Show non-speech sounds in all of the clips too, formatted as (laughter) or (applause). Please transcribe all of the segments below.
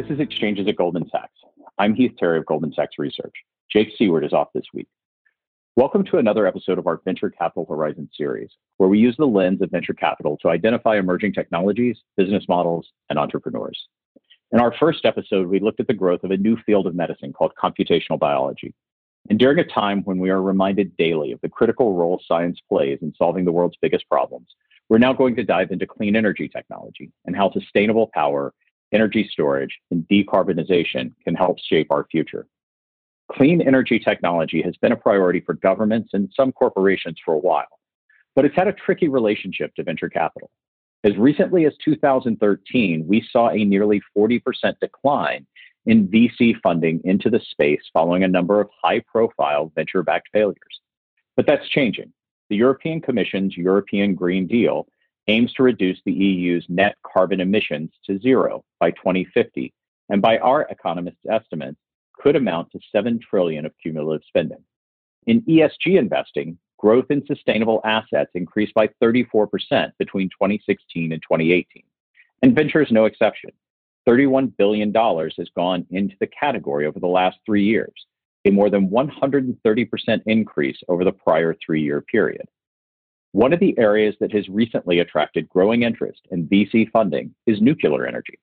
This is Exchanges at Goldman Sachs. I'm Heath Terry of Goldman Sachs Research. Jake Siewert is off this week. Welcome to another episode of our Venture Capital Horizon series, where we use the lens of venture capital to identify emerging technologies, business models, and entrepreneurs. In our first episode, we looked at the growth of a new field of medicine called computational biology. And during a time when we are reminded daily of the critical role science plays in solving the world's biggest problems, we're now going to dive into clean energy technology and how sustainable power energy storage, and decarbonization can help shape our future. Clean energy technology has been a priority for governments and some corporations for a while, but it's had a tricky relationship to venture capital. As recently as 2013, we saw a nearly 40% decline in VC funding into the space following a number of high profile venture backed failures. But that's changing. The European Commission's European Green Deal aims to reduce the EU's net carbon emissions to zero by 2050, and by our economists' estimates, could amount to 7 trillion of cumulative spending. In ESG investing, growth in sustainable assets increased by 34% between 2016 and 2018. And venture is no exception. $31 billion has gone into the category over the last three years, a more than 130% increase over the prior three year period. One of the areas that has recently attracted growing interest in VC funding is nuclear energy.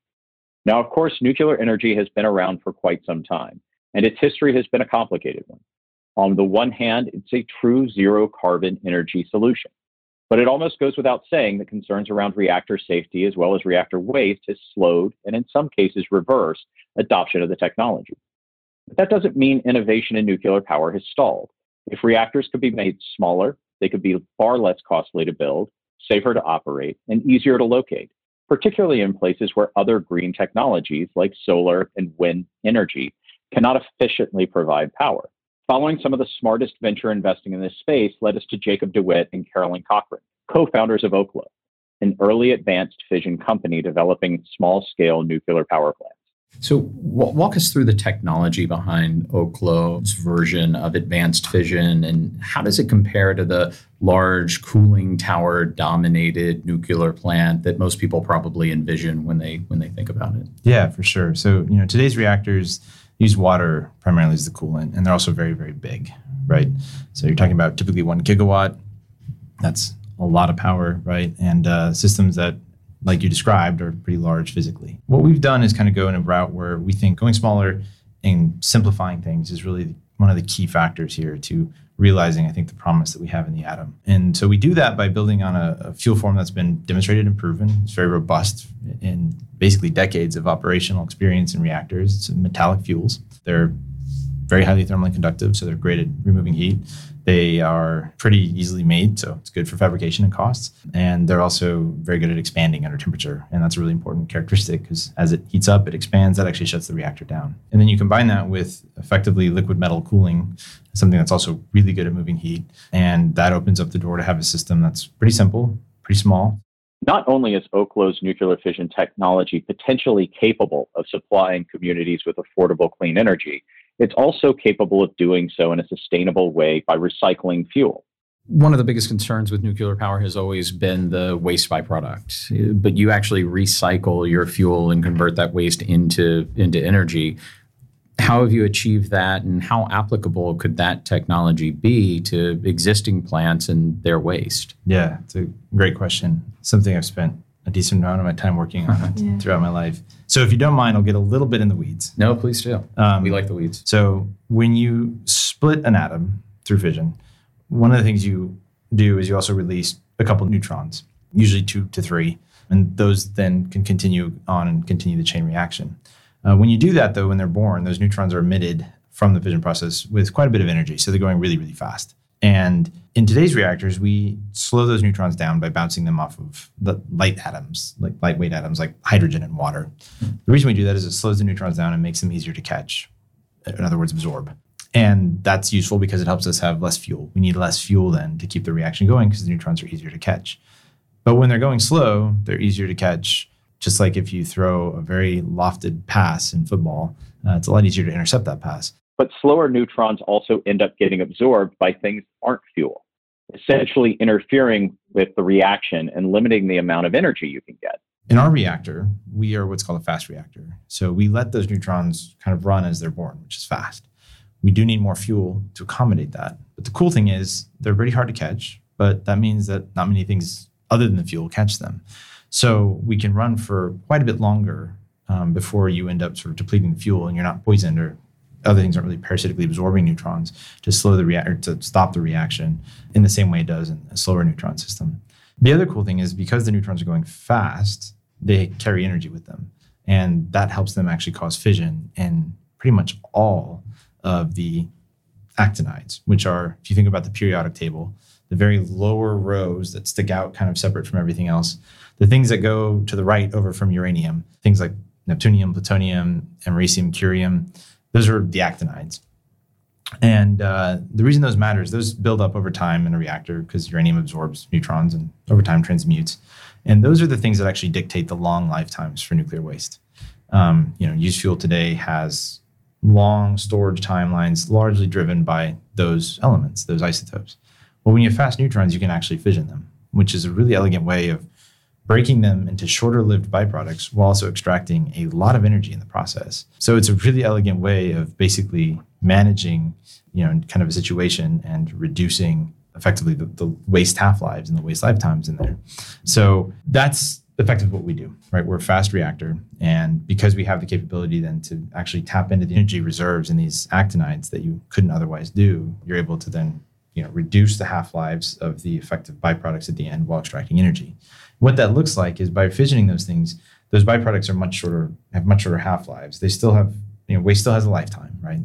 Now, of course, nuclear energy has been around for quite some time, and its history has been a complicated one. On the one hand, it's a true zero carbon energy solution. But it almost goes without saying that concerns around reactor safety as well as reactor waste has slowed and in some cases reversed adoption of the technology. But that doesn't mean innovation in nuclear power has stalled. If reactors could be made smaller, they could be far less costly to build, safer to operate, and easier to locate, particularly in places where other green technologies like solar and wind energy cannot efficiently provide power. Following some of the smartest venture investing in this space led us to Jacob DeWitt and Carolyn Cochran, co-founders of Oklo, an early advanced fission company developing small-scale nuclear power plants. So, walk us through the technology behind Oklo's version of advanced fission, and how does it compare to the large cooling tower dominated nuclear plant that most people probably envision when they when they think about it? Yeah, for sure. So, you know, today's reactors use water primarily as the coolant, and they're also very, very big, right? So, you're talking about typically one gigawatt. That's a lot of power, right? And uh, systems that like you described, are pretty large physically. What we've done is kind of go in a route where we think going smaller and simplifying things is really one of the key factors here to realizing, I think, the promise that we have in the atom. And so we do that by building on a, a fuel form that's been demonstrated and proven. It's very robust in basically decades of operational experience in reactors. It's metallic fuels. They're very highly thermally conductive, so they're great at removing heat. They are pretty easily made, so it's good for fabrication and costs. And they're also very good at expanding under temperature. And that's a really important characteristic because as it heats up, it expands. That actually shuts the reactor down. And then you combine that with effectively liquid metal cooling, something that's also really good at moving heat. And that opens up the door to have a system that's pretty simple, pretty small, not only is Oklo's nuclear fission technology potentially capable of supplying communities with affordable clean energy, it's also capable of doing so in a sustainable way by recycling fuel. One of the biggest concerns with nuclear power has always been the waste byproduct, but you actually recycle your fuel and convert that waste into, into energy. How have you achieved that, and how applicable could that technology be to existing plants and their waste? Yeah, it's a great question. Something I've spent a decent amount of my time working on (laughs) yeah. throughout my life. So if you don't mind, I'll get a little bit in the weeds. No, please do. Um, we like the weeds. So when you split an atom through fission, one of the things you do is you also release a couple neutrons, usually two to three, and those then can continue on and continue the chain reaction. Uh, when you do that, though, when they're born, those neutrons are emitted from the fission process with quite a bit of energy, so they're going really, really fast. And in today's reactors, we slow those neutrons down by bouncing them off of the light atoms, like lightweight atoms like hydrogen and water. The reason we do that is it slows the neutrons down and makes them easier to catch. In other words, absorb. And that's useful because it helps us have less fuel. We need less fuel then to keep the reaction going because the neutrons are easier to catch. But when they're going slow, they're easier to catch. Just like if you throw a very lofted pass in football, uh, it's a lot easier to intercept that pass. But slower neutrons also end up getting absorbed by things that aren't fuel, essentially interfering with the reaction and limiting the amount of energy you can get. In our reactor, we are what's called a fast reactor. So we let those neutrons kind of run as they're born, which is fast. We do need more fuel to accommodate that. But the cool thing is they're pretty hard to catch, but that means that not many things other than the fuel catch them. So we can run for quite a bit longer um, before you end up sort of depleting the fuel and you're not poisoned or other things aren't really parasitically absorbing neutrons to slow the to stop the reaction in the same way it does in a slower neutron system. The other cool thing is because the neutrons are going fast, they carry energy with them. And that helps them actually cause fission in pretty much all of the actinides, which are, if you think about the periodic table, the very lower rows that stick out kind of separate from everything else. The things that go to the right over from uranium, things like neptunium, plutonium, americium, curium, those are the actinides. And uh, the reason those matter is those build up over time in a reactor because uranium absorbs neutrons and over time transmutes. And those are the things that actually dictate the long lifetimes for nuclear waste. Um, you know, used fuel today has long storage timelines, largely driven by those elements, those isotopes. Well, when you have fast neutrons, you can actually fission them, which is a really elegant way of breaking them into shorter lived byproducts while also extracting a lot of energy in the process. So it's a really elegant way of basically managing, you know, kind of a situation and reducing effectively the, the waste half lives and the waste lifetimes in there. So that's effectively what we do, right? We're a fast reactor. And because we have the capability then to actually tap into the energy reserves in these actinides that you couldn't otherwise do, you're able to then you know, reduce the half lives of the effective byproducts at the end while extracting energy. What that looks like is by fissioning those things, those byproducts are much shorter, have much shorter half lives. They still have, you know, waste still has a lifetime, right?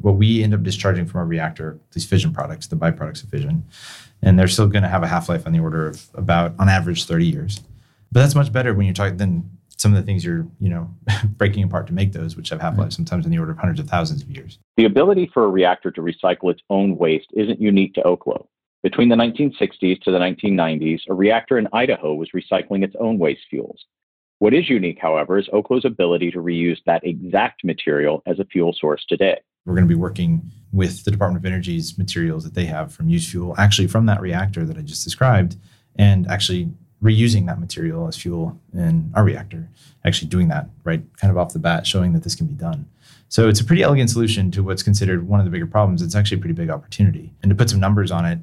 What we end up discharging from our reactor, these fission products, the byproducts of fission, and they're still going to have a half life on the order of about, on average, 30 years. But that's much better when you're talking than some of the things you're, you know, (laughs) breaking apart to make those, which have half lives mm-hmm. sometimes in the order of hundreds of thousands of years. The ability for a reactor to recycle its own waste isn't unique to Oklo. Between the 1960s to the 1990s, a reactor in Idaho was recycling its own waste fuels. What is unique, however, is Oklo's ability to reuse that exact material as a fuel source today. We're going to be working with the Department of Energy's materials that they have from used fuel, actually from that reactor that I just described, and actually reusing that material as fuel in our reactor, actually doing that right kind of off the bat, showing that this can be done. So it's a pretty elegant solution to what's considered one of the bigger problems. It's actually a pretty big opportunity. And to put some numbers on it,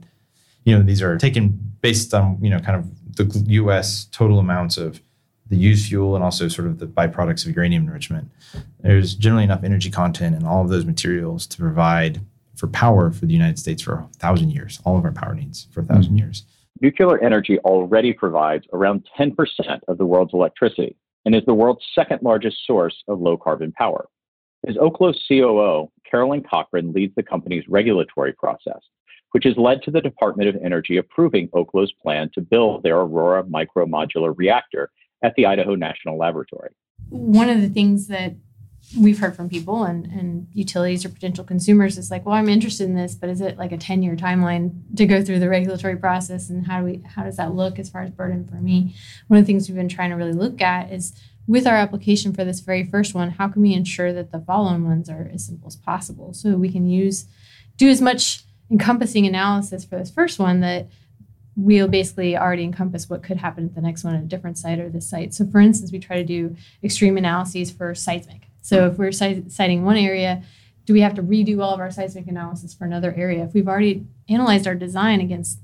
you know, these are taken based on, you know, kind of the US total amounts of the used fuel and also sort of the byproducts of uranium enrichment. There's generally enough energy content in all of those materials to provide for power for the United States for a thousand years, all of our power needs for a 1000 mm-hmm. years. Nuclear energy already provides around 10% of the world's electricity and is the world's second largest source of low carbon power. As Oklo's COO, Carolyn Cochran leads the company's regulatory process, which has led to the Department of Energy approving Oklo's plan to build their Aurora micromodular reactor at the Idaho National Laboratory. One of the things that we've heard from people and, and utilities or potential consumers is like, well, I'm interested in this, but is it like a 10 year timeline to go through the regulatory process? And how do we, how does that look as far as burden for me? One of the things we've been trying to really look at is with our application for this very first one, how can we ensure that the following ones are as simple as possible? So we can use, do as much encompassing analysis for this first one that we'll basically already encompass what could happen at the next one at a different site or this site. So for instance, we try to do extreme analyses for seismic. So if we're siting one area, do we have to redo all of our seismic analysis for another area? If we've already analyzed our design against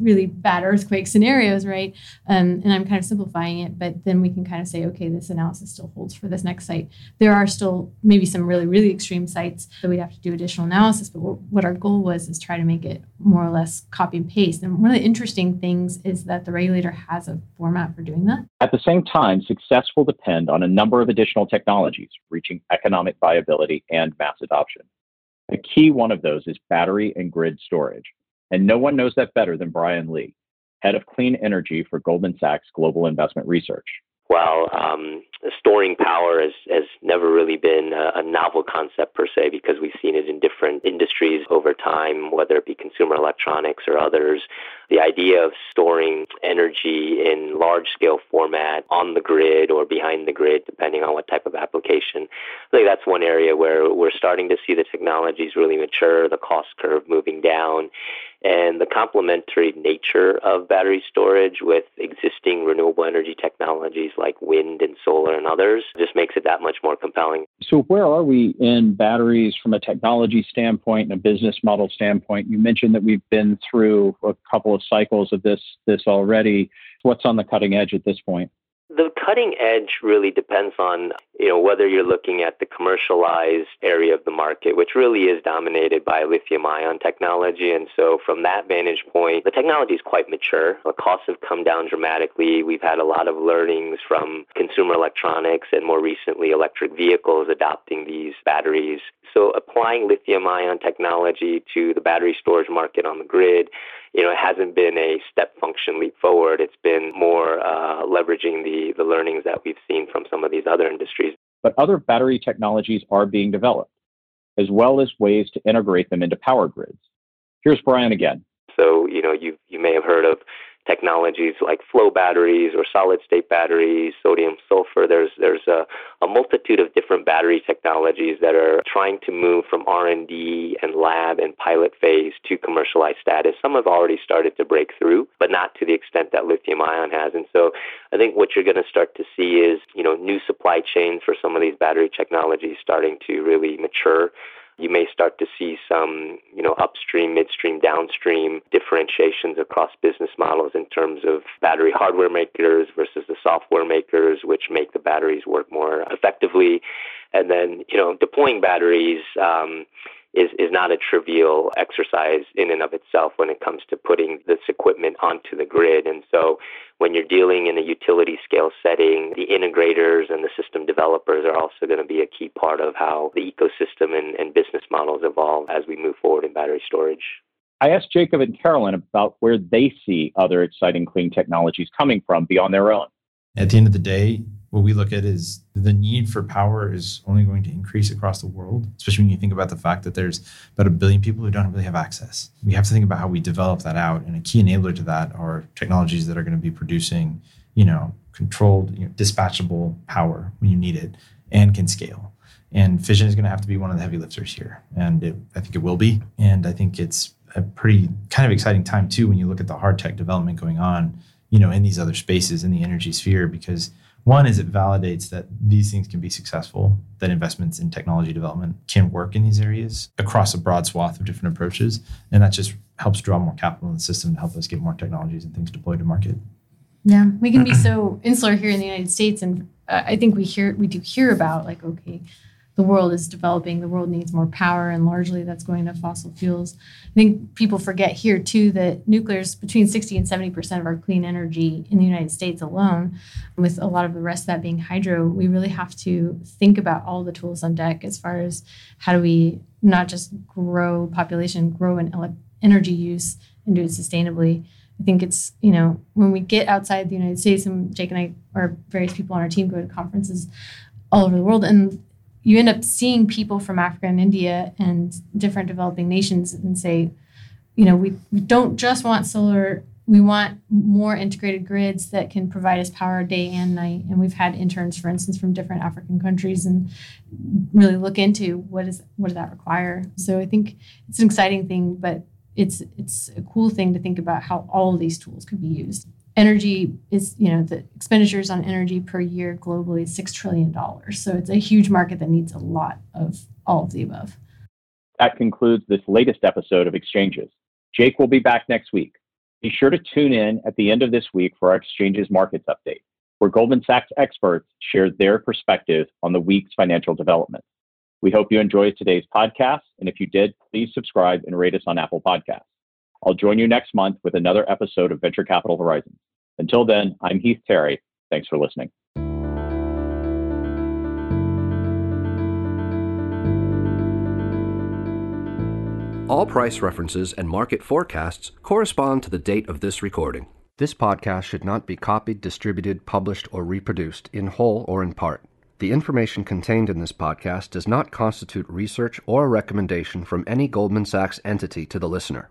really bad earthquake scenarios, right? Um, and I'm kind of simplifying it, but then we can kind of say, okay, this analysis still holds for this next site. There are still maybe some really, really extreme sites that we'd have to do additional analysis, but what our goal was is try to make it more or less copy and paste. And one of the interesting things is that the regulator has a format for doing that. At the same time, success will depend on a number of additional technologies reaching economic viability and mass adoption. A key one of those is battery and grid storage. And no one knows that better than Brian Lee, head of clean energy for Goldman Sachs Global Investment Research. Well, um, storing power has, has never really been a, a, novel concept per se because we've seen it in different industries over time, whether it be consumer electronics or others. The idea of storing energy in large scale format on the grid or behind the grid, depending on what type of application, I think that's one area where we're starting to see the technologies really mature, the cost curve moving down, And the complementary nature of battery storage with existing renewable energy technologies like wind and solar and others just makes it that much more compelling. So, where are we in batteries from a technology standpoint and a business model standpoint? You mentioned that we've been through a couple of cycles of this this already. What's on the cutting edge at this point? The cutting edge really depends on, you know, whether you're looking at the commercialized area of the market, which really is dominated by lithium ion technology. And so from that vantage point, the technology is quite mature. The costs have come down dramatically. We've had a lot of learnings from consumer electronics and more recently electric vehicles adopting these batteries. So applying lithium ion technology to the battery storage market on the grid you know, it hasn't been a step function leap forward. It's been more uh, leveraging the, the learnings that we've seen from some of these other industries. But other battery technologies are being developed, as well as ways to integrate them into power grids. Here's Brian again. So, you know, you, you may have heard of technologies like flow batteries or solid state batteries, sodium sulfur. There's there's a, a multitude of different battery technologies that are trying to move from R&D and lab and pilot phase to commercialized status. Some have already started to break through, but not to the extent that lithium ion has. And so I think what you're going to start to see is, you know, new supply chains for some of these battery technologies starting to really mature you may start to see some, you know, upstream, midstream, downstream differentiations across business models in terms of battery hardware makers versus the software makers, which make the batteries work more effectively. And then, you know, deploying batteries, um, is, is not a trivial exercise in and of itself when it comes to putting this equipment onto the grid. And so when you're dealing in a utility scale setting, the integrators and the system developers are also going to be a key part of how the ecosystem and, and business models evolve as we move forward in battery storage. I asked Jacob and Carolyn about where they see other exciting clean technologies coming from beyond their own. At the end of the day, what we look at is the need for power is only going to increase across the world, especially when you think about the fact that there's about a billion people who don't really have access. We have to think about how we develop that out. And a key enabler to that are technologies that are going to be producing, you know, controlled, you know, dispatchable power when you need it and can scale. And fission is going to have to be one of the heavy lifters here. And it, I think it will be. And I think it's a pretty kind of exciting time too when you look at the hard tech development going on, you know, in these other spaces in the energy sphere because – one is it validates that these things can be successful, that investments in technology development can work in these areas across a broad swath of different approaches. And that just helps draw more capital in the system to help us get more technologies and things deployed to market. Yeah, we can be so insular here in the United States, and uh, I think we hear we do hear about like okay, the world is developing, the world needs more power, and largely that's going to fossil fuels. I think people forget here too that nuclear is between 60 and 70% of our clean energy in the United States alone, with a lot of the rest of that being hydro. We really have to think about all the tools on deck as far as how do we not just grow population, grow in energy use, and do it sustainably. I think it's, you know, when we get outside the United States, and Jake and I, or various people on our team, go to conferences all over the world, and you end up seeing people from Africa and India and different developing nations and say, you know, we, we don't just want solar, we want more integrated grids that can provide us power day and night. And we've had interns, for instance, from different African countries and really look into what is what does that require. So I think it's an exciting thing, but it's it's a cool thing to think about how all of these tools could be used energy is you know the expenditures on energy per year globally is six trillion dollars. So it's a huge market that needs a lot of all of the above. That concludes this latest episode of exchanges. Jake will be back next week. Be sure to tune in at the end of this week for our exchanges markets update where goldman sachs experts share their perspective on the week's financial developments. We hope you enjoyed today's podcast and if you did please subscribe and rate us on apple podcasts. I'll join you next month with another episode of Venture Capital Horizons. Until then, I'm Heath Terry. Thanks for listening. All price references and market forecasts correspond to the date of this recording. This podcast should not be copied, distributed, published, or reproduced in whole or in part. The information contained in this podcast does not constitute research or a recommendation from any Goldman Sachs entity to the listener.